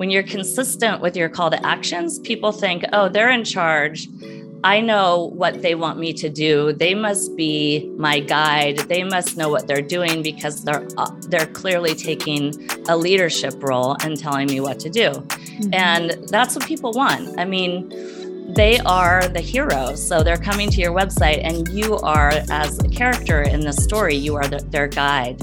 when you're consistent with your call to actions, people think, oh, they're in charge. I know what they want me to do. They must be my guide. They must know what they're doing because they're uh, they're clearly taking a leadership role and telling me what to do. Mm-hmm. And that's what people want. I mean, they are the hero. So they're coming to your website and you are as a character in the story, you are the, their guide.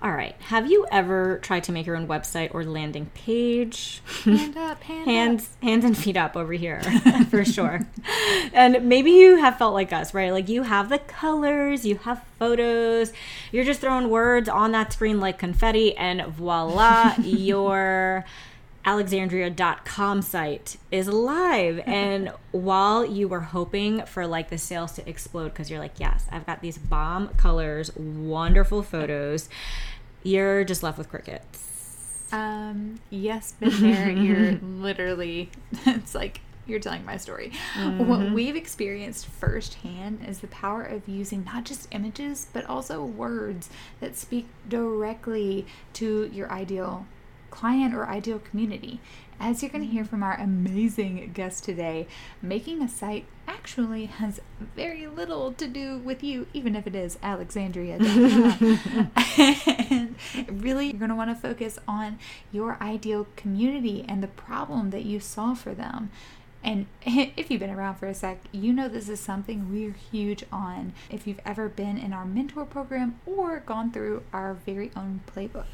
All right. Have you ever tried to make your own website or landing page? Hand up, hand hands, up. hands and feet up over here for sure. and maybe you have felt like us, right? Like you have the colors, you have photos, you're just throwing words on that screen like confetti, and voila, your alexandria.com site is live and while you were hoping for like the sales to explode because you're like yes i've got these bomb colors wonderful photos you're just left with crickets um yes been there you're literally it's like you're telling my story. Mm-hmm. What we've experienced firsthand is the power of using not just images, but also words that speak directly to your ideal client or ideal community. As you're going to hear from our amazing guest today, making a site actually has very little to do with you, even if it is Alexandria. and really, you're going to want to focus on your ideal community and the problem that you solve for them. And if you've been around for a sec, you know this is something we're huge on. If you've ever been in our mentor program or gone through our very own playbook.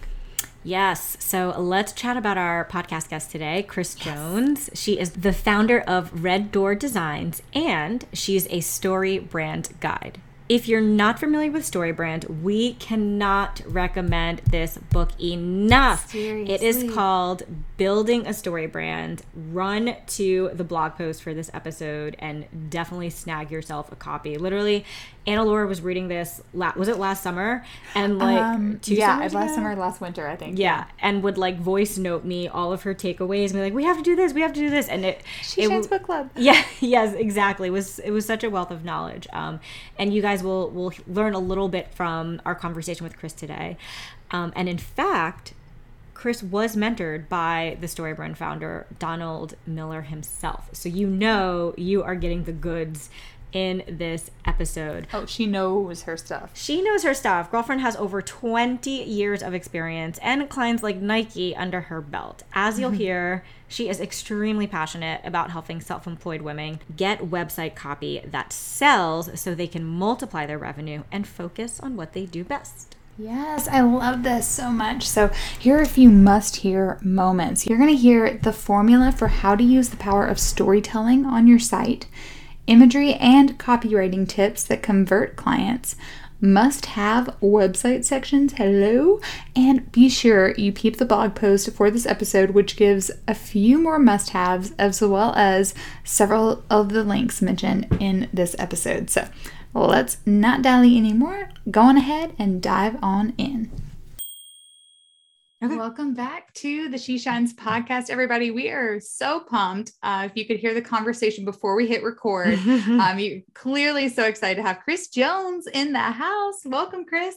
Yes. So let's chat about our podcast guest today, Kris yes. Jones. She is the founder of Red Door Designs and she's a story brand guide. If you're not familiar with StoryBrand, we cannot recommend this book enough. Seriously. It is called Building a Story Brand. Run to the blog post for this episode and definitely snag yourself a copy. Literally, Anna Laura was reading this. was it last summer? And like um, two yeah, last ago? summer, last winter, I think. Yeah, and would like voice note me all of her takeaways and be like, "We have to do this. We have to do this." And it she it, Shines Book Club. Yeah, yes, exactly. It was it was such a wealth of knowledge. Um, and you guys will will learn a little bit from our conversation with Kris today. Um, and in fact, Kris was mentored by the Storybrand founder, Donald Miller himself. So you know you are getting the goods in this episode. Oh, she knows her stuff. She knows her stuff. Girlfriend has over 20 years of experience and clients like Nike under her belt. As you'll mm-hmm. hear, she is extremely passionate about helping self employed women get website copy that sells so they can multiply their revenue and focus on what they do best. Yes, I love this so much. So, here are a few must hear moments. You're going to hear the formula for how to use the power of storytelling on your site imagery, and copywriting tips that convert clients. Must have website sections, hello, and be sure you peep the blog post for this episode, which gives a few more must haves as well as several of the links mentioned in this episode. So let's not dally anymore. Go on ahead and dive on in. Okay. Welcome back to the She Shines podcast, everybody. We are so pumped. Uh, if you could hear the conversation before we hit record, um, you're clearly so excited to have Kris Jones in the house. Welcome, Kris.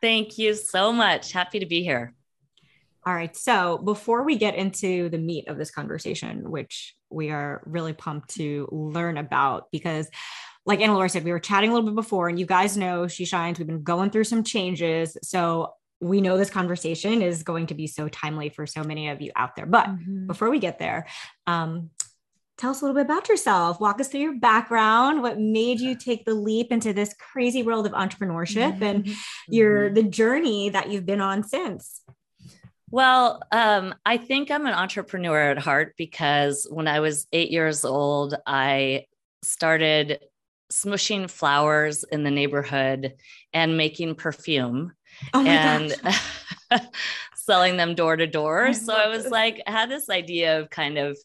Thank you so much. Happy to be here. All right. So before we get into the meat of this conversation, which we are really pumped to learn about, because like Anna Laura said, we were chatting a little bit before, and you guys know She Shines. We've been going through some changes. So we know this conversation is going to be so timely for so many of you out there. But mm-hmm. before we get there, um, tell us a little bit about yourself. Walk us through your background. What made you take the leap into this crazy world of entrepreneurship mm-hmm. and your mm-hmm. the journey that you've been on since? Well, um, I think I'm an entrepreneur at heart because when I was eight years old, I started smushing flowers in the neighborhood and making perfume Oh and selling them door to door. So I was like, I had this idea of kind of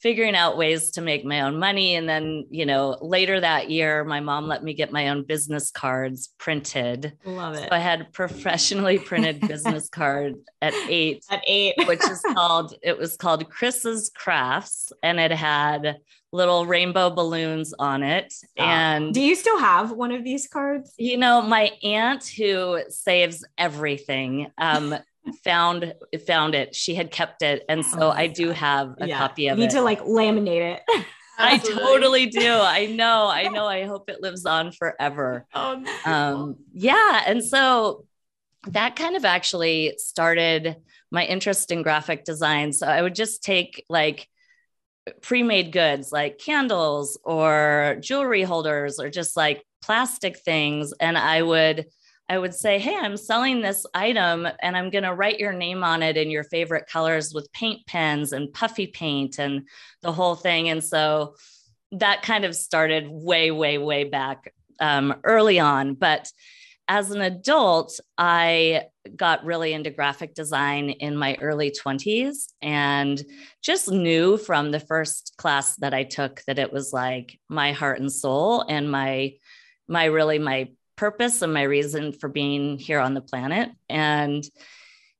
figuring out ways to make my own money. And then, you know, later that year, my mom let me get my own business cards printed. Love it. So I had professionally printed business card at eight, At eight. which is called, it was called Kris's Crafts, and it had little rainbow balloons on it. And do you still have one of these cards? you know, my aunt who saves everything um found found it. She had kept it. And so Oh I do have a copy of you need it. to like laminate it. I totally do. I know. I know. I hope it lives on forever. Oh, Um yeah, and so that kind of actually started my interest in graphic design. So I would just take like pre-made goods like candles or jewelry holders or just like plastic things and I would I would say, "Hey, I'm selling this item and I'm going to write your name on it in your favorite colors with paint pens and puffy paint and the whole thing." And so that kind of started way way way back um, early on, but as an adult, I got really into graphic design in my early 20s and just knew from the first class that I took that it was like my heart and soul and my my really my purpose and my reason for being here on the planet. And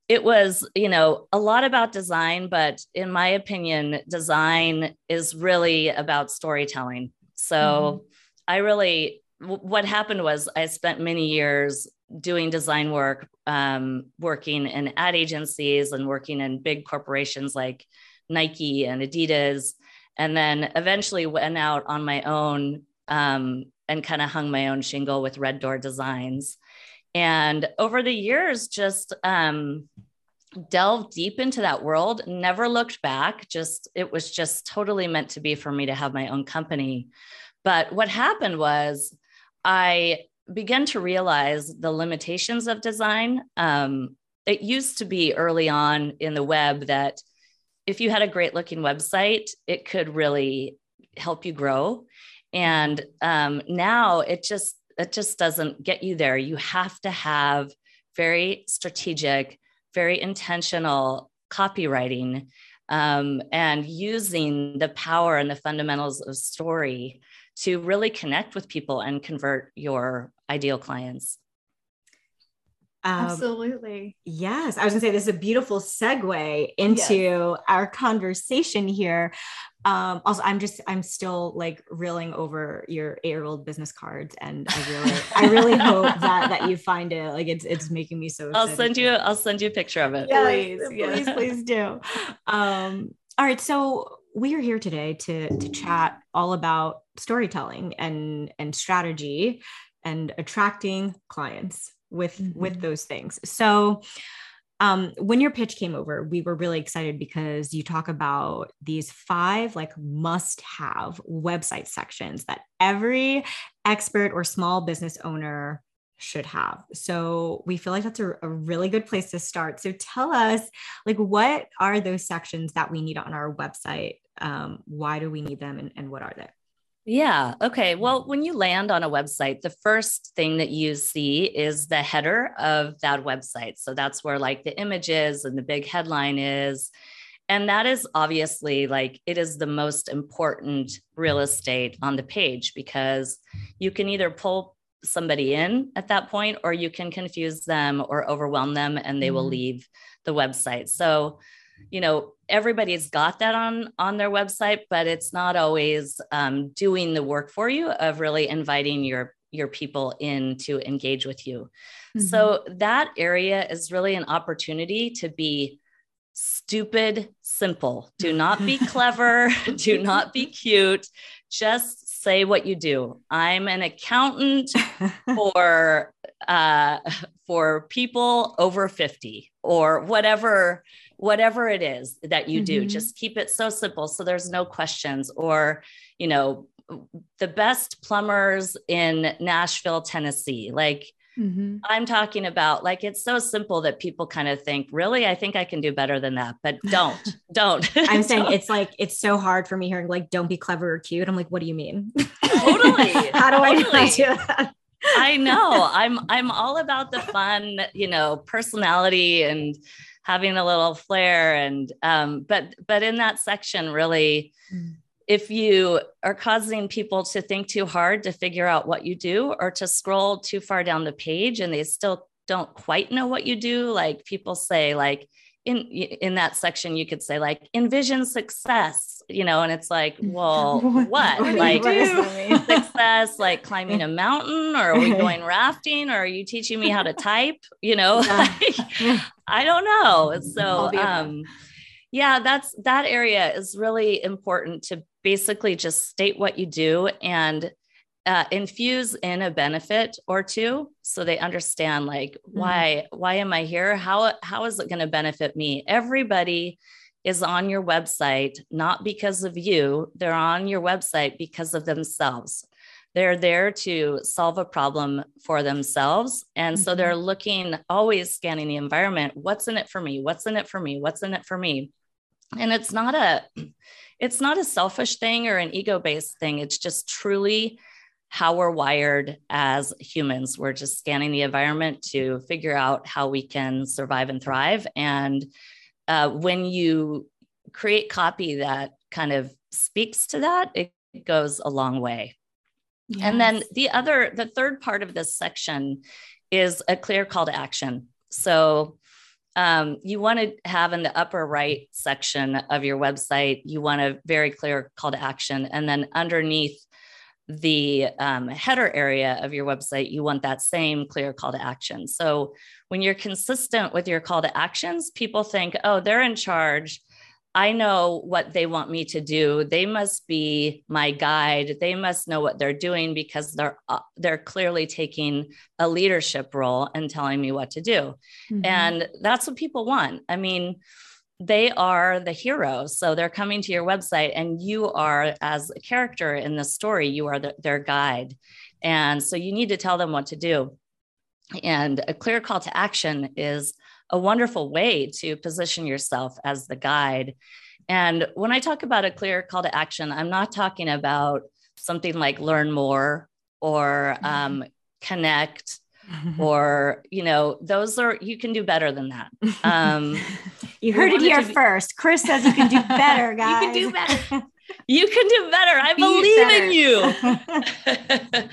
it was you know a lot about design but in my opinion design is really about storytelling. So i really w- what happened was i spent many years doing design work um, working in ad agencies and working in big corporations like nike and adidas. And then eventually went out on my own um, and kind of hung my own shingle with red door designs. And over the years just um, delved deep into that world never looked back just it was just totally meant to be for me to have my own company. But what happened was i began to realize the limitations of design. Um, it used to be early on in the web that if you had a great looking website it could really help you grow and um, now it just it just doesn't get you there. You have to have very strategic very intentional copywriting um, and using the power and the fundamentals of story to really connect with people and convert your ideal clients Um, Absolutely. Yes, I was gonna say this is a beautiful segue into our conversation here. Um, also, I'm just I'm still like reeling over your eight-year-old business cards, and I really I really hope that that you find it. Like it's it's making me so. i'll excited send you i'll send you a picture of it Yes, Please, yeah. please, please do. Um, all right, so we are here today to to chat all about storytelling and and strategy and attracting clients with with Mhm. those things. So um, when your pitch came over, we were really excited because you talk about these five like must have website sections that every expert or small business owner should have. So we feel like that's a, a really good place to start. So tell us, like, what are those sections that we need on our website? Um, why do we need them, and, and what are they? Yeah. Okay. Well, when you land on a website, the first thing that you see is the header of that website. So that's where like the images and the big headline is. And that is obviously like it is the most important real estate on the page because you can either pull somebody in at that point or you can confuse them or overwhelm them and they will Mhm. leave the website. So, you know, everybody's got that on on their website, but it's not always um, doing the work for you of really inviting your your people in to engage with you. So that area is really an opportunity to be stupid simple. Do not be clever, do not be cute. Just say what you do. I'm an accountant for uh for people over 50 or whatever whatever it is that you do Mhm. just keep it so simple so there's no questions or you know the best plumbers in Nashville Tennessee like Mm-hmm. I'm talking about like it's so simple that people kind of think, really, I think I can do better than that, but don't, don't. I'm saying don't. it's like it's so hard for me hearing like don't be clever or cute. I'm like, what do you mean? Totally. how do totally. I do that? I know. I'm I'm all about the fun, you know, personality and having a little flair and um but but in that section really mm. if you are causing people to think too hard to figure out what you do or to scroll too far down the page and they still don't quite know what you do like people say like in in that section you could say like envision success you know and it's like well what, what? Like success like climbing a mountain? Or are we going rafting? Or are you teaching me how to type? You know yeah. i don't know. So um yeah that's that area is really important to basically just state what you do and uh, infuse in a benefit or two so they understand like mm-hmm. why why am i here? How how is it going to benefit me? Everybody is on your website not because of you. They're on your website because of themselves. They're there to solve a problem for themselves. And mm-hmm. so they're looking always scanning the environment. What's in it for me? What's in it for me? What's in it for me? And it's not a it's not a selfish thing or an ego based thing. It's just truly how we're wired as humans. We're just scanning the environment to figure out how we can survive and thrive. And uh, when you create copy that kind of speaks to that, it goes a long way. Yes. And then the other, the third part of this section is a clear call to action. So um, you want to have in the upper right section of your website, you want a very clear call to action. And then underneath the um, header area of your website, you want that same clear call to action. So when you're consistent with your call to actions, people think, oh, they're in charge. I know what they want me to do. They must be my guide. They must know what they're doing because they're uh, they're clearly taking a leadership role and telling me what to do. Mm-hmm. And that's what people want. I mean, they are the heroes. So they're coming to your website and you are as a character in the story, you are the, their guide. And so you need to tell them what to do. And a clear call to action is a wonderful way to position yourself as the guide. And when I talk about a clear call to action, I'm not talking about something like learn more or mm-hmm. um, connect or you know those are you can do better than that um you heard it here first. Kris says you can do better guys you can do better. You can do better. I be believe better. in you.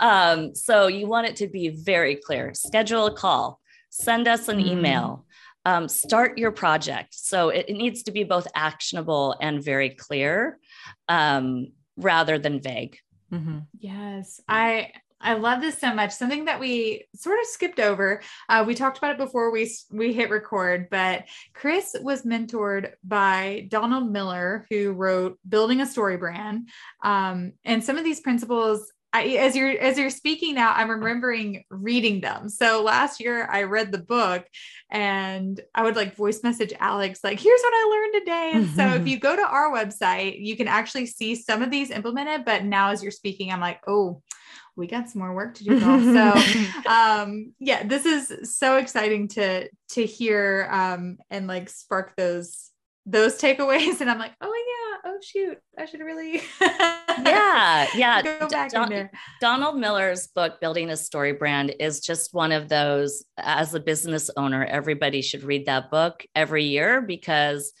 Um so you want it to be very clear. Schedule a call. Send us an mm. email. Um, start your project. So it, it, needs to be both actionable and very clear um, rather than vague. Mm-hmm. yes. I I love this so much. Something that we sort of skipped over. Uh, we talked about it before we we hit record, but Kris was mentored by Donald Miller, who wrote "Building a Story Brand," um, and some of these principles I, as you're as you're speaking now, I'm remembering reading them. So last year I read the book, and I would like voice message Alex like, "Here's what I learned today." And so if you go to our website, you can actually see some of these implemented. But now as you're speaking, I'm like, "Oh, we got some more work to do. so um, yeah, this is so exciting to to hear um, and like spark those those takeaways. And i'm like oh yeah. Oh shoot. I should really yeah. Yeah. go back Don- in there. donald miller's book building a story brand is just one of those as a business owner everybody should read that book every year because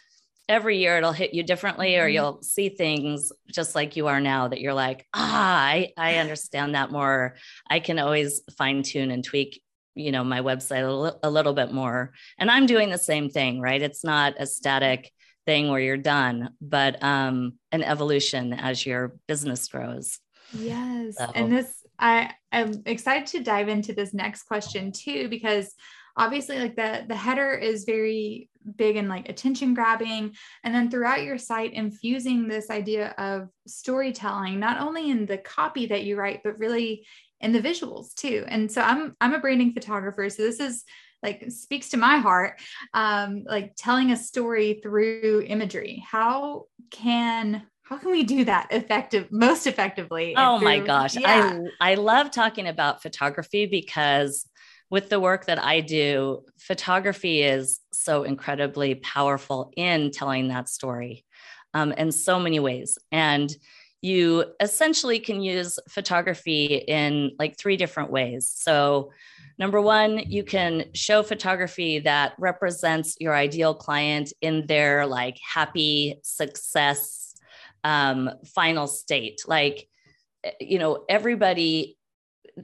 every year it'll hit you differently or mm-hmm. you'll see things just like you are now that you're like ah i, I understand that more i can always fine tune and tweak you know my website a, little bit more and i'm doing the same thing right it's not a static thing where you're done, but um, an evolution as your business grows. Yes. So. And this, I, I'm excited to dive into this next question too, because obviously like the the header is very big and like attention grabbing. And then throughout your site infusing this idea of storytelling not only in the copy that you write but really in the visuals too. And so i'm i'm a branding photographer so this is like speaks to my heart um, like telling a story through imagery. How can how can we do that effective most effectively oh my gosh. Yeah. i i love talking about photography because with the work that i do photography is so incredibly powerful in telling that story um, in so many ways and you essentially can use photography in like three different ways so Number one, you can show photography that represents your ideal client in their like happy success um, final state. Like, eh, you know, everybody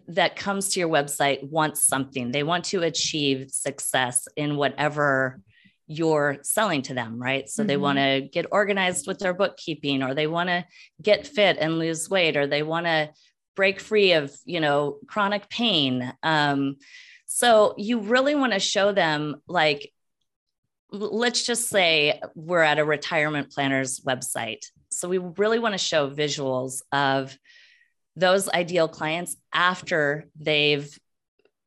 that comes to your website wants something, they want to achieve success in whatever you're selling to them, right? So mm-hmm. they want to get organized with their bookkeeping, or they want to get fit and lose weight, or they want to break free of you know chronic pain um, so you really want to show them like let's just say we're at a retirement planner's website so we really want to show visuals of those ideal clients after they've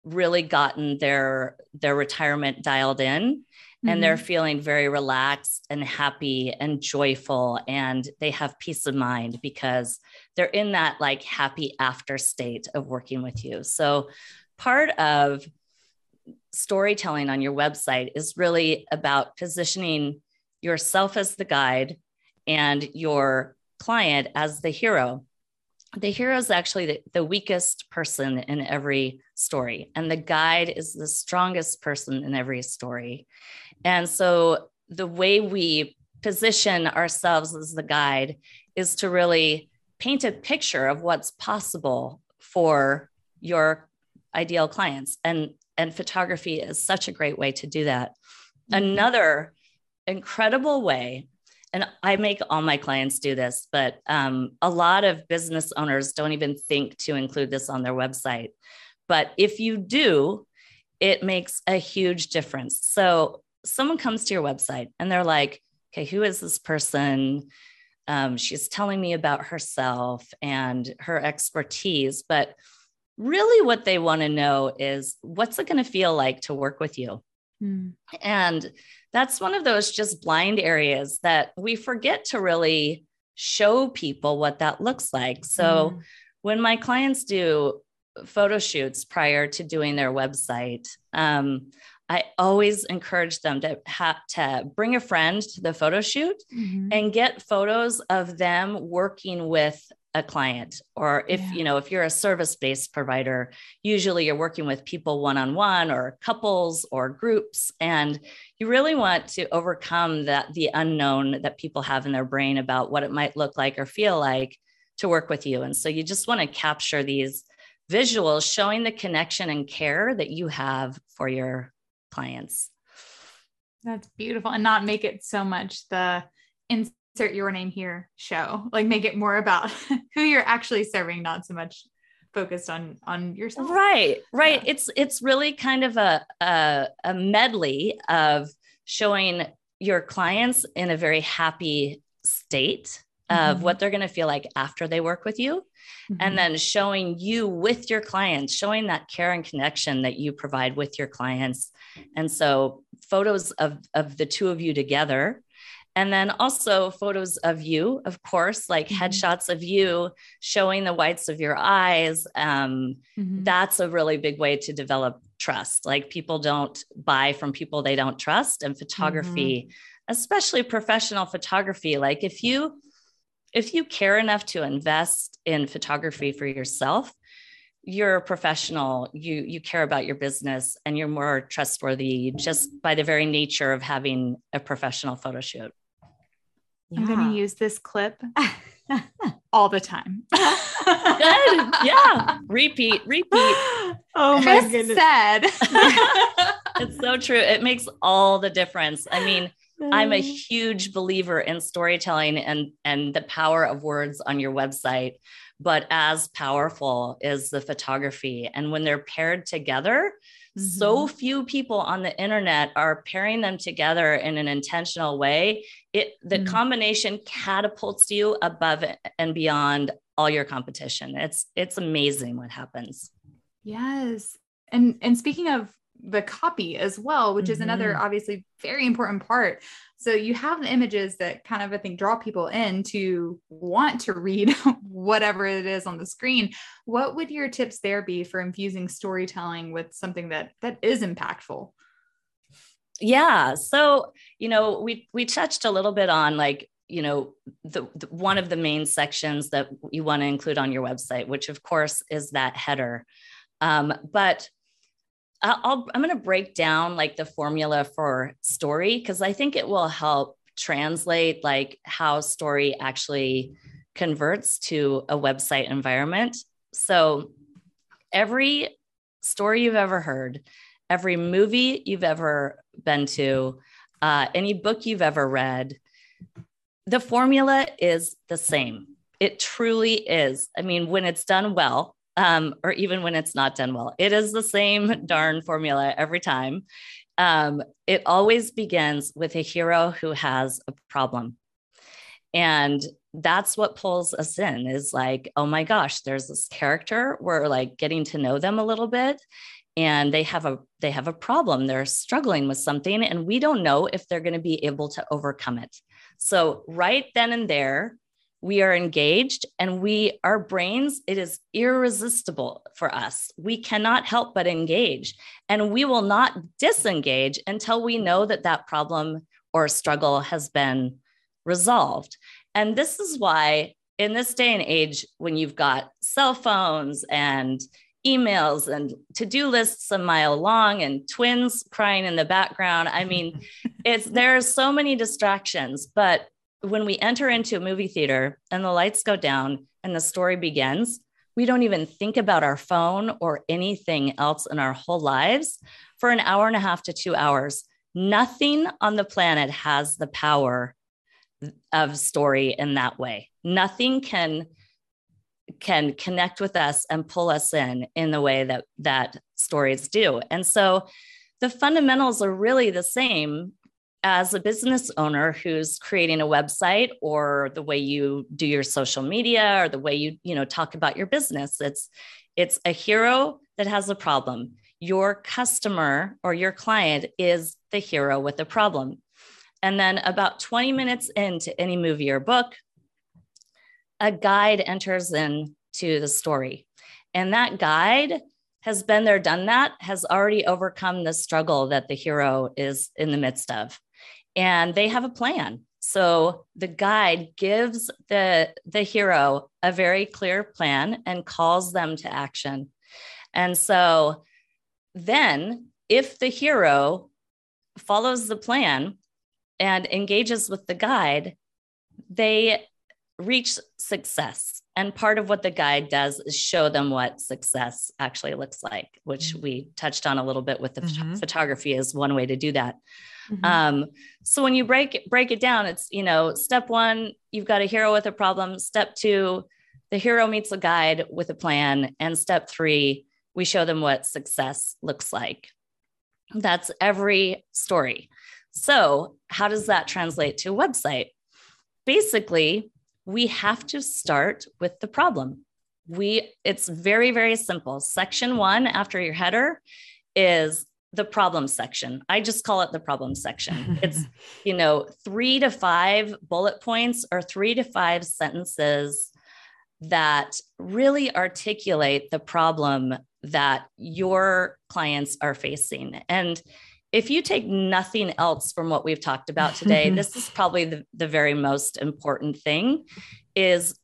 really gotten their their retirement dialed in mm-hmm. and they're mm-hmm. feeling very relaxed and happy and joyful and they have peace of mind because they're in that like happy after state of working with you so part of storytelling on your website is really about positioning yourself as the guide and your client as the hero the hero is actually the, the, weakest person in every story, and the guide is the strongest person in every story. And so the way we position ourselves as the guide is to really paint a picture of what's possible for your ideal clients. And, and photography is such a great way to do that. Mm-hmm. Another incredible way and I make all my clients do this, but um, a lot of business owners don't even think to include this on their website. But if you do, it makes a huge difference. So someone comes to your website and they're like, okay, who is this person? Um, she's telling me about herself and her expertise. But really, what they want to know is what's it going to feel like to work with you? Mm. And that's one of those just blind areas that we forget to really show people what that looks like. So mm. when my clients do photo shoots prior to doing their website, um, I always encourage them to have to bring a friend to the photo shoot mm-hmm. and get photos of them working with a client or if yeah. you know if you're a service based provider usually you're working with people one on one or couples or groups and you really want to overcome that the unknown that people have in their brain about what it might look like or feel like to work with you and so you just want to capture these visuals showing the connection and care that you have for your clients that's beautiful and not make it so much the insert your name here show like make it more about who you're actually serving not so much focused on on yourself right right yeah. it's it's really kind of a, a a medley of showing your clients in a very happy state of mm-hmm. what they're going to feel like after they work with you mm-hmm. and then showing you with your clients showing that care and connection that you provide with your clients and so photos of of the two of you together and then also photos of you, of course, like mm-hmm. headshots of you showing the whites of your eyes. Um, mm-hmm. That's a really big way to develop trust. Like people don't buy from people they don't trust. And photography, mm-hmm. especially professional photography, like if you if you care enough to invest in photography for yourself, you're a professional you you care about your business and you're more trustworthy just by the very nature of having a professional photo shoot yeah. I'm going to use this clip all the time. Good. Yeah. Repeat, repeat. Oh my Kris goodness. said. it's so true. It makes all the difference. I mean, I'm a huge believer in storytelling and and the power of words on your website, but as powerful is the photography. And when they're paired together, Mm-hmm. So few people on the internet are pairing them together in an intentional way. It the mm-hmm. combination catapults you above and beyond all your competition. It's it's amazing what happens. Yes. And and speaking of the copy as well, which mm-hmm. is another mm-hmm. obviously very important part. So you have the images that kind of I think draw people in to want to read whatever it is on the screen. What would your tips there be for infusing storytelling with something that that is impactful? Yeah, so you know, we we touched a little bit on like you know the, the, one of the main sections that you want to include on your website which of course is that header um, but I'll, I'm going to break down like the formula for story because I think it will help translate like how story actually converts to a website environment. So every story you've ever heard, every movie you've ever been to, uh, any book you've ever read, the formula is the same. It truly is. I mean, when it's done well, um, or even when it's not done well. It is the same darn formula every time. Um, it always begins with a hero who has a problem. And that's what pulls us in is like, oh my gosh, there's this character. We're like getting to know them a little bit and they have a they have a problem they're struggling with something and we don't know if they're going to be able to overcome it so right then and there we are engaged and we our brains it is irresistible for us. We cannot help but engage and we will not disengage until we know that that problem or struggle has been resolved. And this is why in this day and age when you've got cell phones and emails and to-do lists a mile long and twins crying in the background i mean it's there are so many distractions but when we enter into a movie theater and the lights go down and the story begins, we don't even think about our phone or anything else in our whole lives for an hour and a half to two hours. Nothing on the planet has the power of story in that way. Nothing can can connect with us and pull us in in the way that that stories do. And so the fundamentals are really the same as a business owner who's creating a website or the way you do your social media or the way you you know talk about your business it's it's a hero that has a problem. Your customer or your client is the hero with a problem. And then about 20 minutes into any movie or book a guide enters into the story. And that guide has been there done that has already overcome the struggle that the hero is in the midst of and they have a plan. So the guide gives the, the hero a very clear plan and calls them to action. And so then, if the hero follows the plan and engages with the guide, they reach success. And part of what the guide does is show them what success actually looks like, which mm-hmm. we touched on a little bit with the mm-hmm. photography is one way to do that. Mm-hmm. Um, so when you break break it down, it's you know, step one, you've got a hero with a problem. Step two, the hero meets a guide with a plan, and step three, we show them what success looks like. That's every story. So, how does that translate to a website? Basically, we have to start with the problem. We it's very very simple. Section 1 after your header is the problem section. I just call it the problem section. It's, you know, 3 to 5 bullet points or 3 to 5 sentences that really articulate the problem that your clients are facing. And if you take nothing else from what we've talked about today, this is probably the, the very most important thing is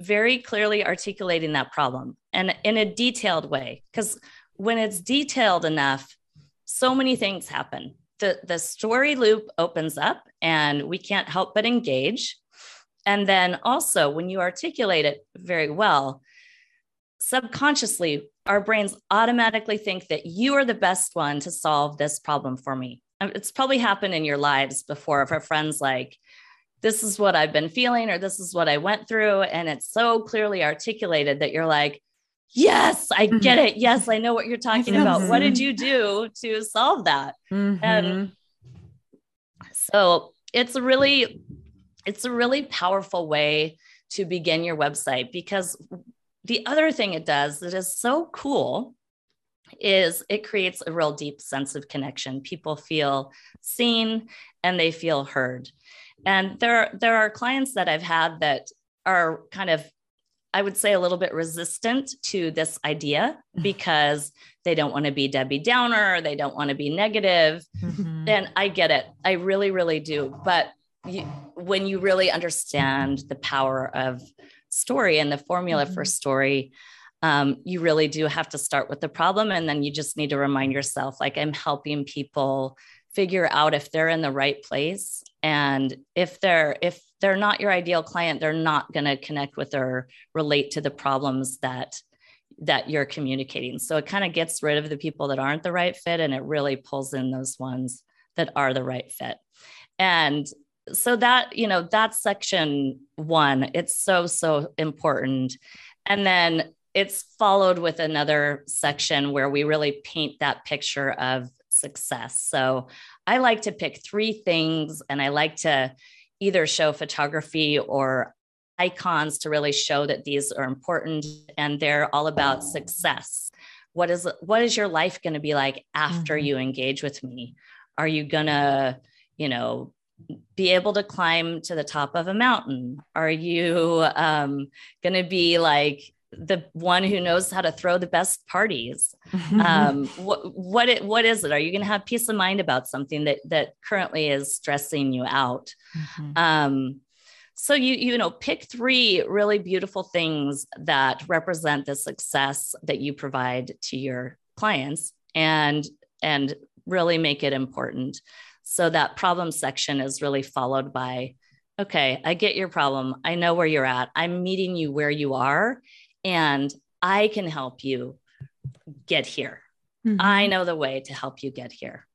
very clearly articulating that problem and in a detailed way. Because when it's detailed enough, so many things happen. The, the story loop opens up and we can't help but engage. And then also, when you articulate it very well, subconsciously, our brains automatically think that you are the best one to solve this problem for me. It's probably happened in your lives before if a friend's like, this is what I've been feeling, or this is what I went through. And it's so clearly articulated that you're like, yes, I mm-hmm. get it. Yes, I know what you're talking about. What did you do to solve that? Mm-hmm. And so it's a really, it's a really powerful way to begin your website because the other thing it does that is so cool is it creates a real deep sense of connection. People feel seen and they feel heard. And there, there are clients that I've had that are kind of, I would say, a little bit resistant to this idea because they don't want to be Debbie Downer, they don't want to be negative. Mm-hmm. And I get it. I really, really do. But you, when you really understand the power of story and the formula mm-hmm. for story, um, you really do have to start with the problem. And then you just need to remind yourself, like, I'm helping people figure out if they're in the right place and if they're if they're not your ideal client they're not going to connect with or relate to the problems that that you're communicating so it kind of gets rid of the people that aren't the right fit and it really pulls in those ones that are the right fit and so that you know that's section one it's so so important and then it's followed with another section where we really paint that picture of success. So I like to pick three things and I like to either show photography or icons to really show that these are important and they're all about success. What is what is your life going to be like after mm-hmm. you engage with me? Are you going to, you know, be able to climb to the top of a mountain? Are you um, going to be like the one who knows how to throw the best parties. um, what what it, what is it? Are you going to have peace of mind about something that that currently is stressing you out? Mm-hmm. Um, so you you know pick three really beautiful things that represent the success that you provide to your clients and and really make it important. So that problem section is really followed by okay, I get your problem. I know where you're at. I'm meeting you where you are and I can help you get here. Mm-hmm. I know the way to help you get here.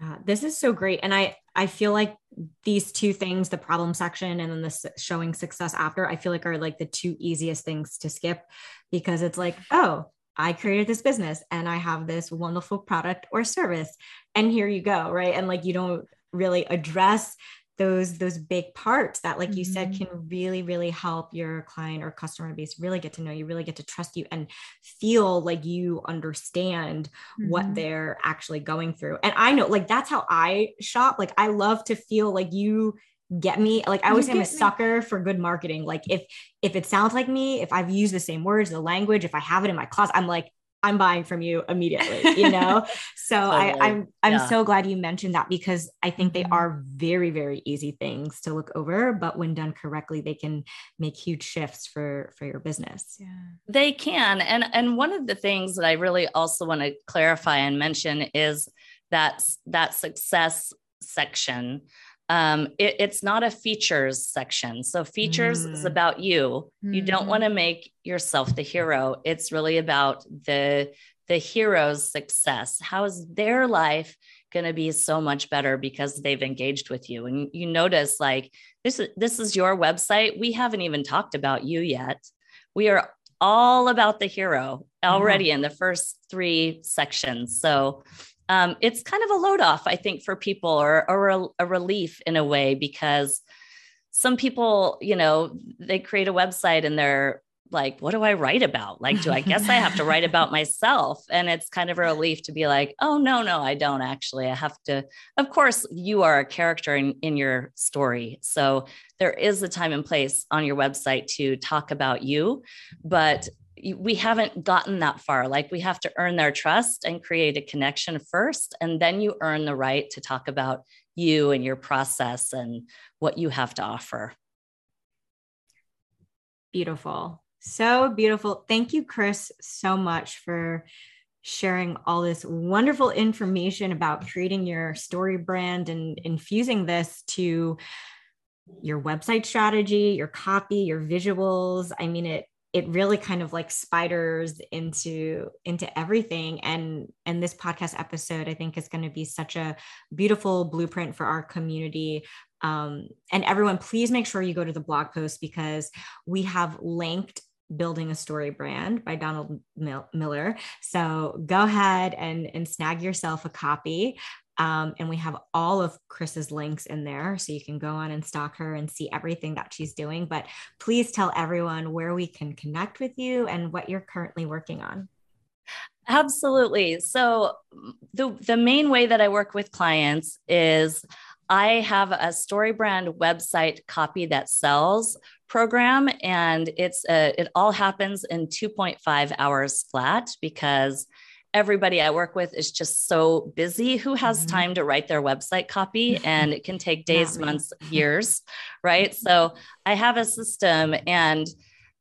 Yeah, this is so great. And I I feel like these two things, the problem section and then the showing success after, I feel like are like the two easiest things to skip because it's like, oh, I created this business and I have this wonderful product or service. And here you go. Right. And like you don't really address those those big parts that like mm-hmm. you said mm-hmm. can really really help your client or customer base really get to know you really get to trust you and feel like you understand mm-hmm. what they're actually going through and i know like that's how i shop like i love to feel like you get me like i always say i'm a sucker for good marketing like if if it sounds like me if i've used the same words the language if i have it in my closet i'm like I'm buying from you immediately, you know? so I, I'm I'm yeah. so glad you mentioned that because I think they mm-hmm. are very, very easy things to look over, but when done correctly, they can make huge shifts for for your business. Yeah. They can. And and one of the things that I really also want to clarify and mention is that that success section um, it, it's not a features section. So features mm. is about you. Mm. You don't want to mm-hmm. make yourself the hero. It's really about the the hero's success. How is their life going to be so much better because they've engaged with you? And you notice like this is this is your website. We haven't even talked about you yet. We are all about the hero already mm. in the first three sections. So um, it's kind of a load off, I think, for people or, or a, a relief in a way, because some people, you know, they create a website and they're like, what do I write about? Like, do I guess I have to write about myself? And it's kind of a relief to be like, oh, no, no, I don't actually. I have to, of course, you are a character in, in your story. So there is a time and place on your website to talk about you, but we haven't gotten that far. Like we have to earn their trust and create a connection first. And then you earn the right to talk about you and your process and what you have to offer. Beautiful. So beautiful. Thank you, Kris, so much for sharing all this wonderful information about creating your story brand and infusing this to your website strategy, your copy, your visuals. I mean, it it really kind of like spiders into into everything. And and this podcast episode i think is going to be such a beautiful blueprint for our community. Um, and everyone please make sure you go to the blog post because we have linked building a story brand by donald miller. So go ahead and and snag yourself a copy um, and we have all of Kris's links in there. So you can go on and stalk her and see everything that she's doing. But please tell everyone where we can connect with you and what you're currently working on. Absolutely. So the the main way that I work with clients is I have a StoryBrand website copy that sells program and it's a, it all happens in 2.5 hours flat because everybody I work with is just so busy. Who has mm-hmm. time to write their website copy? And it can take days, months, years, right? So I have a system and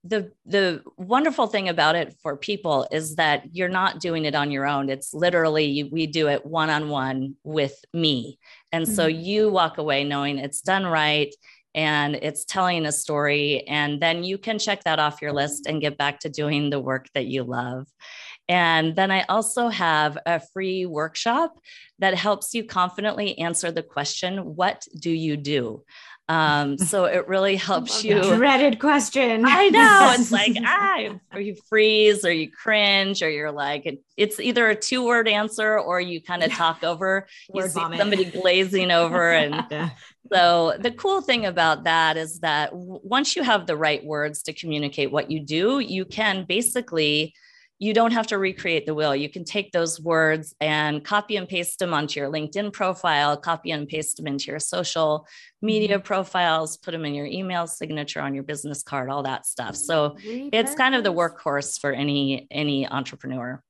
the the wonderful thing about it for people is that you're not doing it on your own it's literally we do it one on one with me and mm-hmm. so you walk away knowing it's done right and it's telling a story and then you can check that off your list and get back to doing the work that you love and then I also have a free workshop that helps you confidently answer the question, What do you do? Um, so it really helps you. Dreaded question. I know. It's like, ah, or you freeze or you cringe or you're like, it's either a two word answer or you kind of talk over, you see vomit. somebody glazing over. And yeah. so the cool thing about that is that once you have the right words to communicate what you do, you can basically you don't have to recreate the wheel. You can take those words and copy and paste them onto your LinkedIn profile, copy and paste them into your social media mm-hmm. profiles, put them in your email signature on your business card, all that stuff. So it's kind of the workhorse for any any entrepreneur.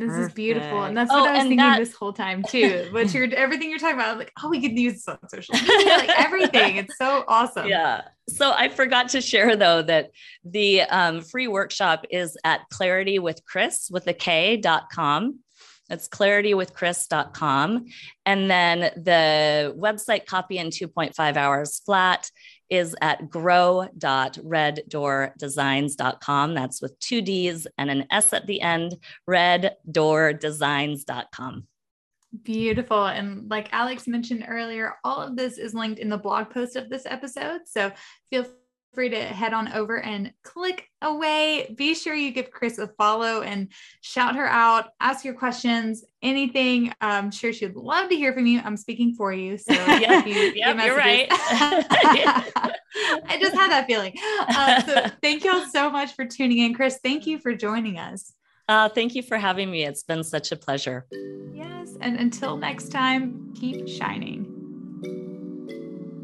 This Perfect. is beautiful. And that's what oh, I was thinking that... this whole time too. But you're everything you're talking about, I'm like, oh, we could use this on social media, like everything. It's so awesome. Yeah. So I forgot to share though that the um, free workshop is at clarity with Kris with a K dot com. It's claritywithkris.com. And then the website copy in 2.5 hours flat is at grow.reddoordesigns.com. That's with two D's and an S at the end, reddoordesigns.com. Beautiful. And like Alex mentioned earlier, all of this is linked in the blog post of this episode. So feel free to head on over and click away. Be sure you give Kris a follow and shout her out, ask your questions, anything. I'm sure she'd love to hear from you. I'm speaking for you. So yeah, you, yep, you're right. I just had that feeling. Uh, so thank you all so much for tuning in. Kris, thank you for joining us. Uh, thank you for having me. It's been such a pleasure. Yes. And until next time, keep shining.